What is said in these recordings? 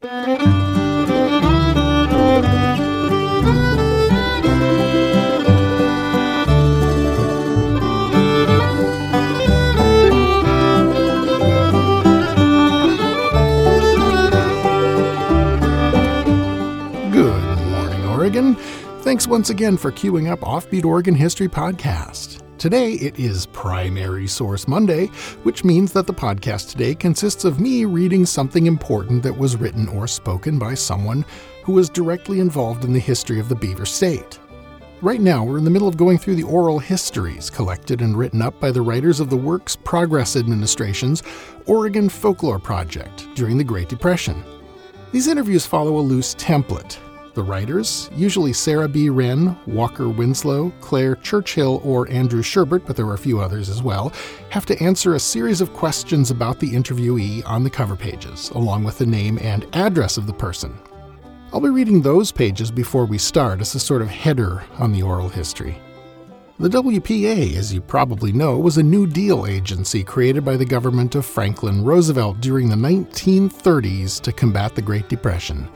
Good once again for queuing up Offbeat Oregon History Podcast. Today it is Primary Source Monday, which means that the podcast today consists of me reading something important that was written or spoken by someone who was directly involved in the history of the Beaver State. Right now, we're in the middle of going through the oral histories collected and written up by the writers of the Works Progress Administration's Oregon Folklore Project during the Great Depression. These interviews follow a loose template. The writers, usually Sara B. Wrenn, Walker Winslow, Claire Churchill, or Andrew Sherbert, but there are a few others as well, have to answer a series of questions about the interviewee on the cover pages, along with the name and address of the person. I'll be reading those pages before we start as a sort of header on the oral history. The WPA, as you probably know, was a New Deal agency created by the government of Franklin Roosevelt during the 1930s to combat the Great Depression.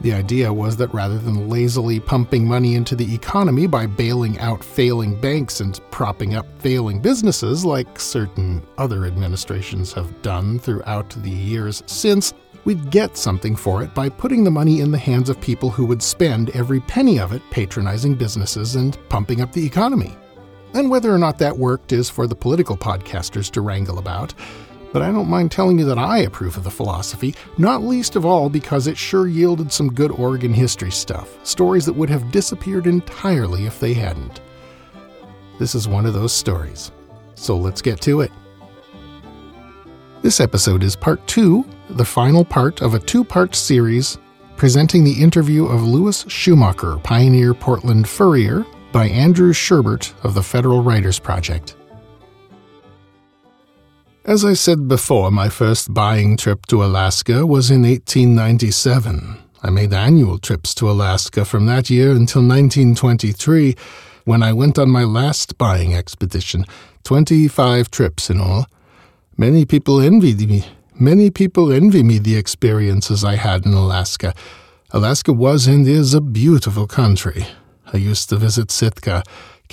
The idea was that rather than lazily pumping money into the economy by bailing out failing banks and propping up failing businesses, like certain other administrations have done throughout the years since, we'd get something for it by putting the money in the hands of people who would spend every penny of it patronizing businesses and pumping up the economy. And whether or not that worked is for the political podcasters to wrangle about but I don't mind telling you that I approve of the philosophy, not least of all because it sure yielded some good Oregon history stuff, stories that would have disappeared entirely if they hadn't. This is one of those stories. So let's get to it. This episode is part two, the final part of a two part series presenting the interview of Louis Schumacher, pioneer Portland furrier, by Andrew Sherbert of the Federal Writers Project. As I said before, my first buying trip to Alaska was in 1897. I made annual trips to Alaska from that year until 1923, when I went on my last buying expedition, 25 trips in all. Many people envied me. Many people envy me the experiences I had in Alaska. Alaska was and is a beautiful country. I used to visit Sitka,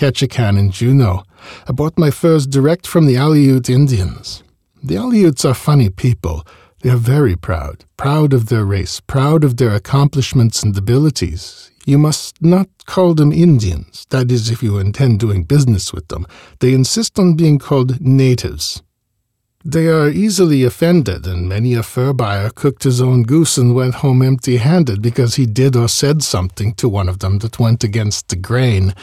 Ketchikan, and Juneau. I bought my furs direct from the Aleut Indians. The Aleuts are funny people. They are very proud, proud of their race, proud of their accomplishments and abilities. You must not call them Indians, that is, if you intend doing business with them. They insist on being called natives. They are easily offended, and many a fur buyer cooked his own goose and went home empty handed because he did or said something to one of them that went against the grain.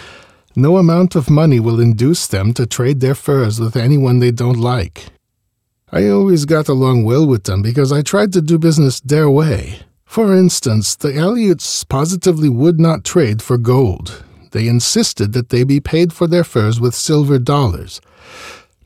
No amount of money will induce them to trade their furs with anyone they don't like. I always got along well with them because I tried to do business their way. For instance, the Aleuts positively would not trade for gold. They insisted that they be paid for their furs with silver dollars.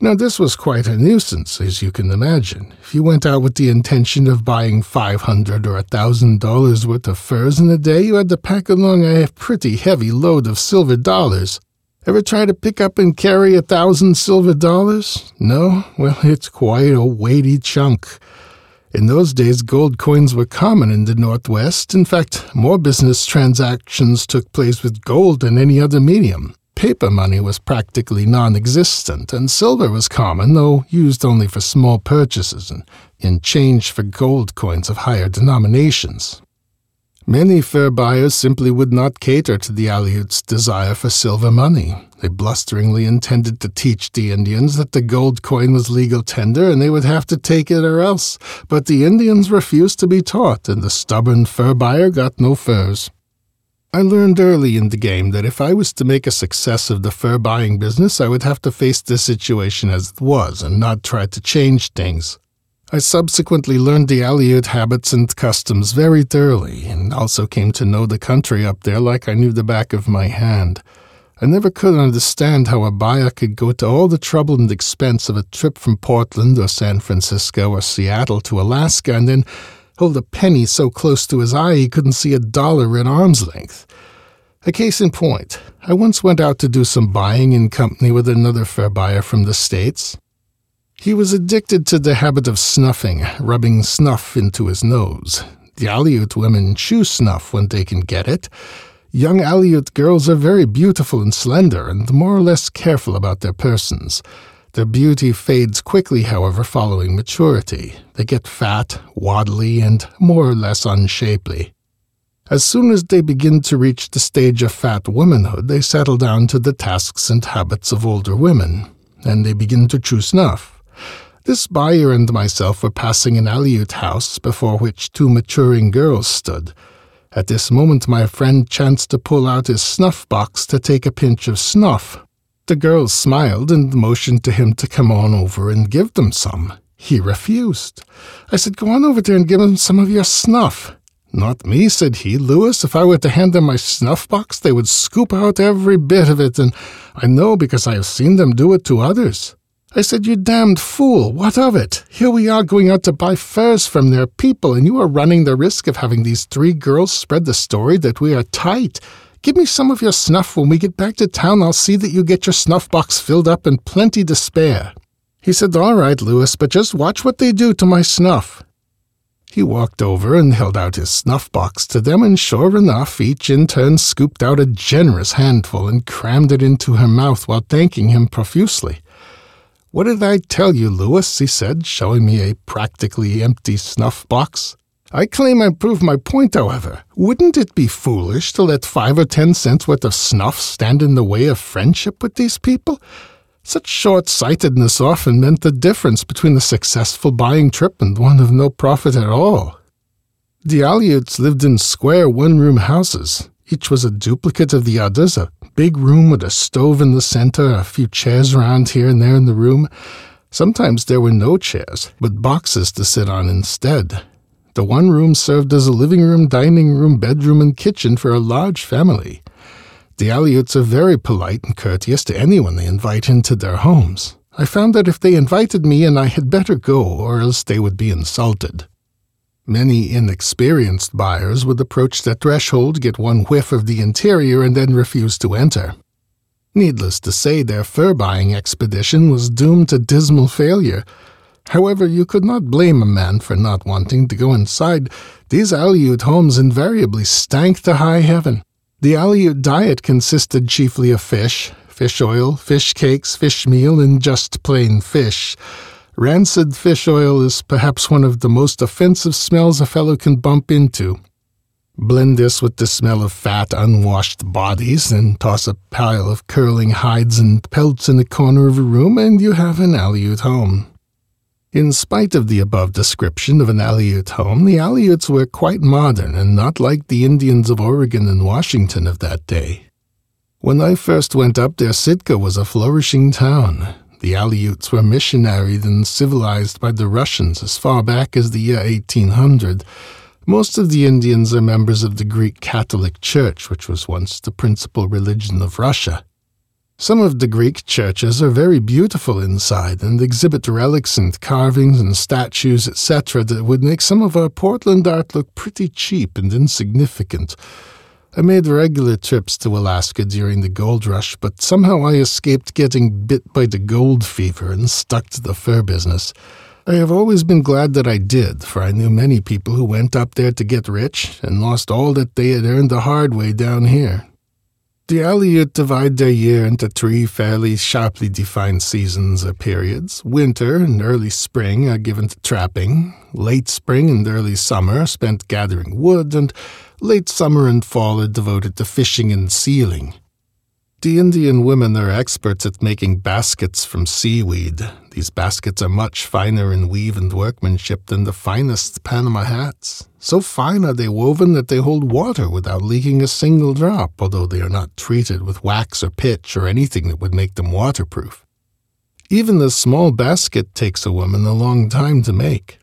Now, this was quite a nuisance, as you can imagine. If you went out with the intention of buying five hundred or a thousand dollars worth of furs in a day, you had to pack along a pretty heavy load of silver dollars. Ever try to pick up and carry a thousand silver dollars? No? Well, it's quite a weighty chunk. In those days, gold coins were common in the Northwest. In fact, more business transactions took place with gold than any other medium. Paper money was practically non existent, and silver was common, though used only for small purchases and in change for gold coins of higher denominations. Many fur buyers simply would not cater to the Aleuts' desire for silver money. They blusteringly intended to teach the Indians that the gold coin was legal tender and they would have to take it or else. But the Indians refused to be taught, and the stubborn fur buyer got no furs. I learned early in the game that if I was to make a success of the fur buying business, I would have to face the situation as it was and not try to change things. I subsequently learned the Aleut habits and customs very thoroughly, and also came to know the country up there like I knew the back of my hand. I never could understand how a buyer could go to all the trouble and expense of a trip from Portland or San Francisco or Seattle to Alaska and then hold a penny so close to his eye he couldn't see a dollar at arm's length. A case in point, I once went out to do some buying in company with another fur buyer from the States. He was addicted to the habit of snuffing, rubbing snuff into his nose. The Aleut women chew snuff when they can get it. Young Aleut girls are very beautiful and slender, and more or less careful about their persons. Their beauty fades quickly, however, following maturity. They get fat, waddly, and more or less unshapely. As soon as they begin to reach the stage of fat womanhood, they settle down to the tasks and habits of older women, and they begin to chew snuff. This buyer and myself were passing an Aleut house before which two maturing girls stood. At this moment, my friend chanced to pull out his snuff box to take a pinch of snuff. The girls smiled and motioned to him to come on over and give them some. He refused. I said, Go on over there and give them some of your snuff. Not me, said he. Louis, if I were to hand them my snuff box, they would scoop out every bit of it, and I know because I have seen them do it to others. I said, You damned fool, what of it? Here we are going out to buy furs from their people, and you are running the risk of having these three girls spread the story that we are tight. Give me some of your snuff. When we get back to town, I'll see that you get your snuff box filled up and plenty to spare. He said, All right, Louis, but just watch what they do to my snuff. He walked over and held out his snuff box to them, and sure enough, each in turn scooped out a generous handful and crammed it into her mouth while thanking him profusely. What did I tell you, Louis? he said, showing me a practically empty snuff box. I claim I proved my point, however. Wouldn't it be foolish to let five or ten cents worth of snuff stand in the way of friendship with these people? Such short sightedness often meant the difference between a successful buying trip and one of no profit at all. The Aleuts lived in square one room houses. Each was a duplicate of the others, a big room with a stove in the center, a few chairs around here and there in the room. Sometimes there were no chairs, but boxes to sit on instead. The one room served as a living room, dining room, bedroom, and kitchen for a large family. The Aleuts are very polite and courteous to anyone they invite into their homes. I found that if they invited me and I had better go, or else they would be insulted. Many inexperienced buyers would approach the threshold, get one whiff of the interior, and then refuse to enter. Needless to say, their fur buying expedition was doomed to dismal failure. However, you could not blame a man for not wanting to go inside. These Aleut homes invariably stank to high heaven. The Aleut diet consisted chiefly of fish, fish oil, fish cakes, fish meal, and just plain fish. Rancid fish oil is perhaps one of the most offensive smells a fellow can bump into. Blend this with the smell of fat, unwashed bodies, and toss a pile of curling hides and pelts in a corner of a room, and you have an Aleut home. In spite of the above description of an Aleut home, the Aleuts were quite modern and not like the Indians of Oregon and Washington of that day. When I first went up there, Sitka was a flourishing town. The Aleuts were missionaried and civilized by the Russians as far back as the year 1800. Most of the Indians are members of the Greek Catholic Church, which was once the principal religion of Russia. Some of the Greek churches are very beautiful inside and exhibit relics and carvings and statues, etc., that would make some of our Portland art look pretty cheap and insignificant. I made regular trips to Alaska during the gold rush, but somehow I escaped getting bit by the gold fever and stuck to the fur business. I have always been glad that I did, for I knew many people who went up there to get rich and lost all that they had earned the hard way down here. The Aleut divide their year into three fairly sharply defined seasons or periods. Winter and early spring are given to trapping, late spring and early summer are spent gathering wood, and late summer and fall are devoted to fishing and sealing. The Indian women are experts at making baskets from seaweed. These baskets are much finer in weave and workmanship than the finest Panama hats. So fine are they woven that they hold water without leaking a single drop, although they are not treated with wax or pitch or anything that would make them waterproof. Even the small basket takes a woman a long time to make.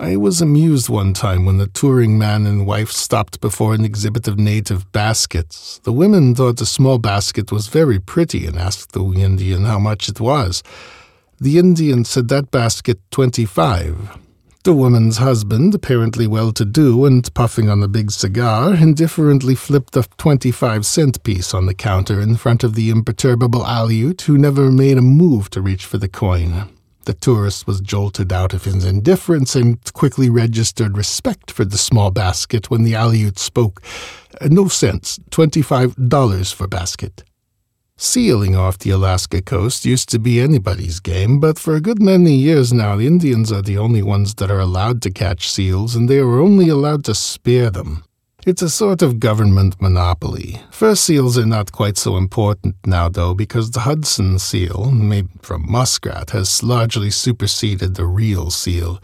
I was amused one time when the touring man and wife stopped before an exhibit of native baskets. The women thought the small basket was very pretty and asked the Indian how much it was. The Indian said that basket twenty five. The woman's husband, apparently well to do and puffing on a big cigar, indifferently flipped a twenty five cent piece on the counter in front of the imperturbable Aleut, who never made a move to reach for the coin. The tourist was jolted out of his indifference and quickly registered respect for the small basket when the Aleut spoke. Uh, no cents, $25 for basket. Sealing off the Alaska coast used to be anybody's game, but for a good many years now, the Indians are the only ones that are allowed to catch seals, and they are only allowed to spear them. It's a sort of government monopoly. Fur seals are not quite so important now, though, because the Hudson seal, made from muskrat, has largely superseded the real seal.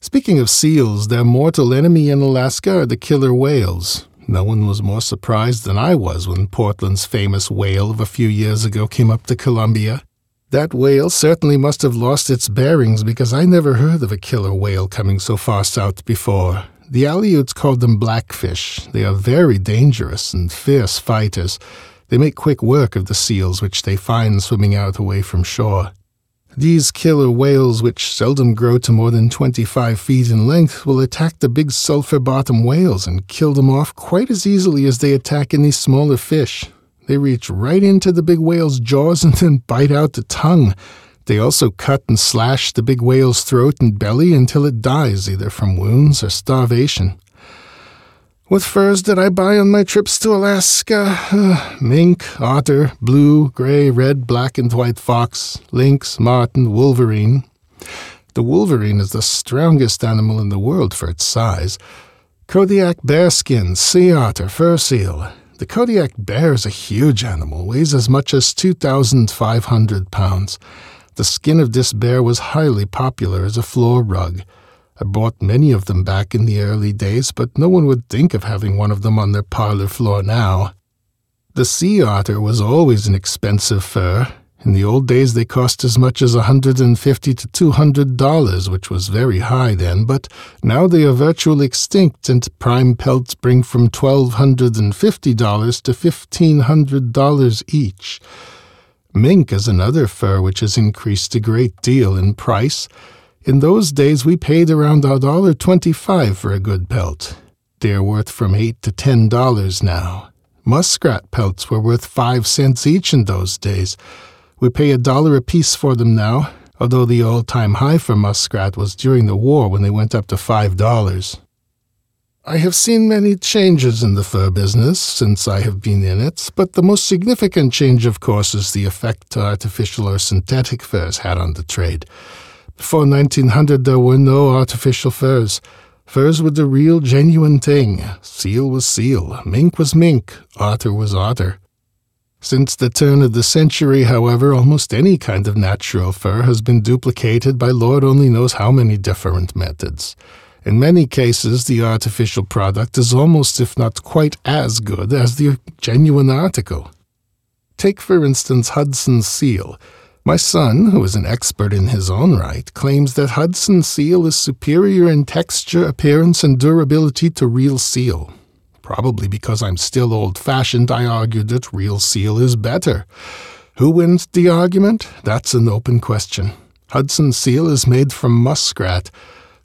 Speaking of seals, their mortal enemy in Alaska are the killer whales. No one was more surprised than I was when Portland's famous whale of a few years ago came up to Columbia. That whale certainly must have lost its bearings because I never heard of a killer whale coming so far south before. The Aleuts called them blackfish. They are very dangerous and fierce fighters. They make quick work of the seals which they find swimming out away from shore. These killer whales, which seldom grow to more than 25 feet in length, will attack the big sulfur bottom whales and kill them off quite as easily as they attack any smaller fish. They reach right into the big whale's jaws and then bite out the tongue. They also cut and slash the big whale's throat and belly until it dies, either from wounds or starvation. What furs did I buy on my trips to Alaska? Uh, mink, otter, blue, gray, red, black, and white fox, lynx, marten, wolverine. The wolverine is the strongest animal in the world for its size. Kodiak bearskin, sea otter, fur seal. The Kodiak bear is a huge animal, weighs as much as 2,500 pounds. The skin of this bear was highly popular as a floor rug. I bought many of them back in the early days, but no one would think of having one of them on their parlor floor now. The sea otter was always an expensive fur. In the old days, they cost as much as a 150 to $200, which was very high then, but now they are virtually extinct, and prime pelts bring from $1,250 to $1,500 each. Mink is another fur which has increased a great deal in price. In those days, we paid around a dollar twenty-five for a good pelt. They are worth from eight to ten dollars now. Muskrat pelts were worth five cents each in those days. We pay a dollar apiece for them now, although the all-time high for muskrat was during the war when they went up to five dollars. I have seen many changes in the fur business since I have been in it, but the most significant change, of course, is the effect artificial or synthetic furs had on the trade. Before 1900, there were no artificial furs. Furs were the real, genuine thing. Seal was seal, mink was mink, otter was otter. Since the turn of the century, however, almost any kind of natural fur has been duplicated by Lord only knows how many different methods. In many cases, the artificial product is almost, if not quite as good as the genuine article. Take, for instance, Hudson seal. My son, who is an expert in his own right, claims that Hudson seal is superior in texture, appearance, and durability to real seal. Probably because I'm still old fashioned, I argued that real seal is better. Who wins the argument? That's an open question. Hudson seal is made from muskrat.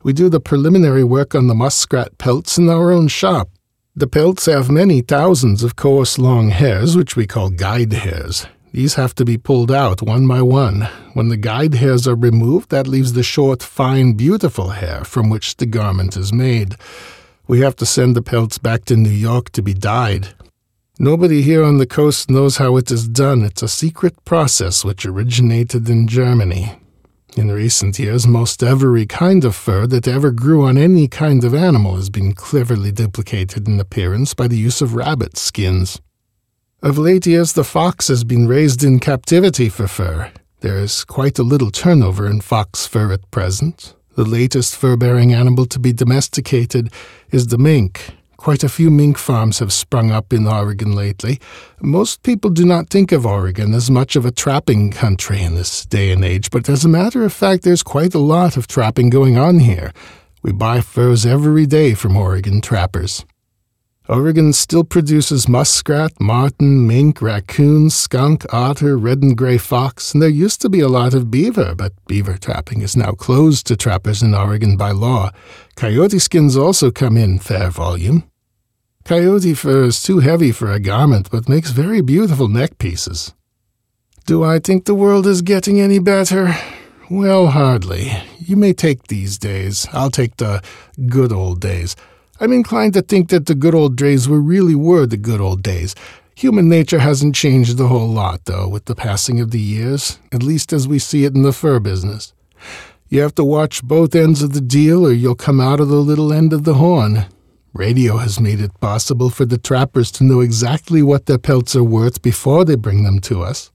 We do the preliminary work on the muskrat pelts in our own shop. The pelts have many thousands of coarse long hairs, which we call guide hairs. These have to be pulled out one by one. When the guide hairs are removed, that leaves the short, fine, beautiful hair from which the garment is made. We have to send the pelts back to New York to be dyed. Nobody here on the coast knows how it is done. It's a secret process which originated in Germany. In recent years, most every kind of fur that ever grew on any kind of animal has been cleverly duplicated in appearance by the use of rabbit skins. Of late years, the fox has been raised in captivity for fur. There is quite a little turnover in fox fur at present. The latest fur bearing animal to be domesticated is the mink. Quite a few mink farms have sprung up in Oregon lately. Most people do not think of Oregon as much of a trapping country in this day and age, but as a matter of fact, there's quite a lot of trapping going on here. We buy furs every day from Oregon trappers. Oregon still produces muskrat, marten, mink, raccoon, skunk, otter, red and gray fox, and there used to be a lot of beaver, but beaver trapping is now closed to trappers in Oregon by law. Coyote skins also come in fair volume. Coyote fur is too heavy for a garment, but makes very beautiful neck pieces. Do I think the world is getting any better? Well, hardly. You may take these days. I'll take the good old days. I'm inclined to think that the good old days were really were the good old days. Human nature hasn't changed a whole lot, though, with the passing of the years, at least as we see it in the fur business. You have to watch both ends of the deal, or you'll come out of the little end of the horn. Radio has made it possible for the trappers to know exactly what their pelts are worth before they bring them to us.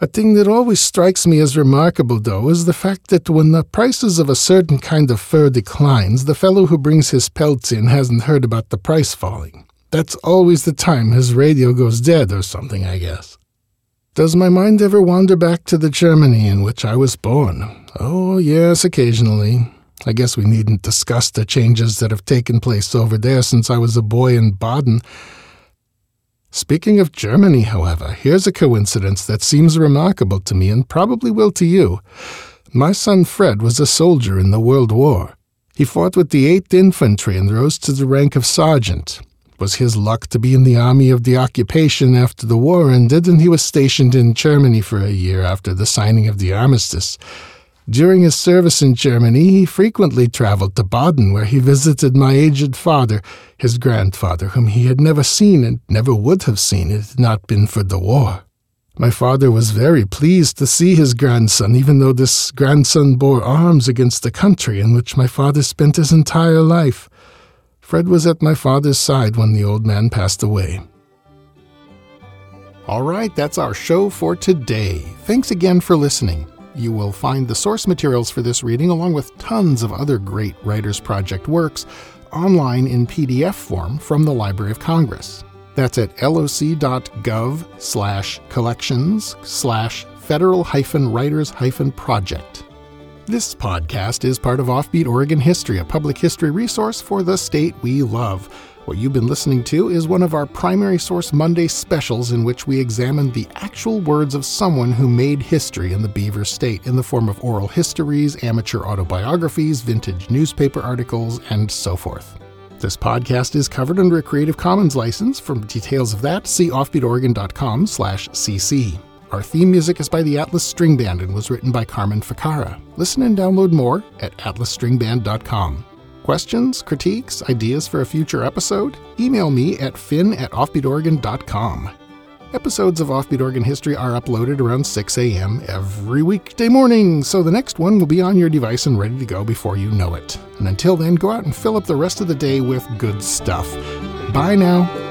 A thing that always strikes me as remarkable, though, is the fact that when the prices of a certain kind of fur declines, the fellow who brings his pelts in hasn't heard about the price falling. That's always the time his radio goes dead or something, I guess. Does my mind ever wander back to the Germany in which I was born? Oh, yes, occasionally. I guess we needn't discuss the changes that have taken place over there since I was a boy in Baden. Speaking of Germany, however, here's a coincidence that seems remarkable to me and probably will to you. My son Fred was a soldier in the World War. He fought with the 8th Infantry and rose to the rank of sergeant. It was his luck to be in the army of the occupation after the war ended, and he was stationed in Germany for a year after the signing of the armistice. During his service in Germany, he frequently traveled to Baden, where he visited my aged father, his grandfather, whom he had never seen and never would have seen if it had not been for the war. My father was very pleased to see his grandson, even though this grandson bore arms against the country in which my father spent his entire life. Fred was at my father's side when the old man passed away. All right, that's our show for today. Thanks again for listening. You will find the source materials for this reading, along with tons of other great Writers Project works, online in PDF form from the Library of Congress. That's at loc.gov slash collections slash federal hyphen writers hyphen project. This podcast is part of Offbeat Oregon History, a public history resource for the state we love. What you've been listening to is one of our Primary Source Monday specials in which we examine the actual words of someone who made history in the Beaver State in the form of oral histories, amateur autobiographies, vintage newspaper articles, and so forth. This podcast is covered under a Creative Commons license. For details of that, see offbeatoregon.com slash cc. Our theme music is by the Atlas String Band and was written by Carmen Ficara. Listen and download more at atlasstringband.com. Questions, critiques, ideas for a future episode? Email me at finn at offbeatoregon.com. Episodes of Offbeat Oregon History are uploaded around 6 a.m. every weekday morning, so the next one will be on your device and ready to go before you know it. And until then, go out and fill up the rest of the day with good stuff. Bye now.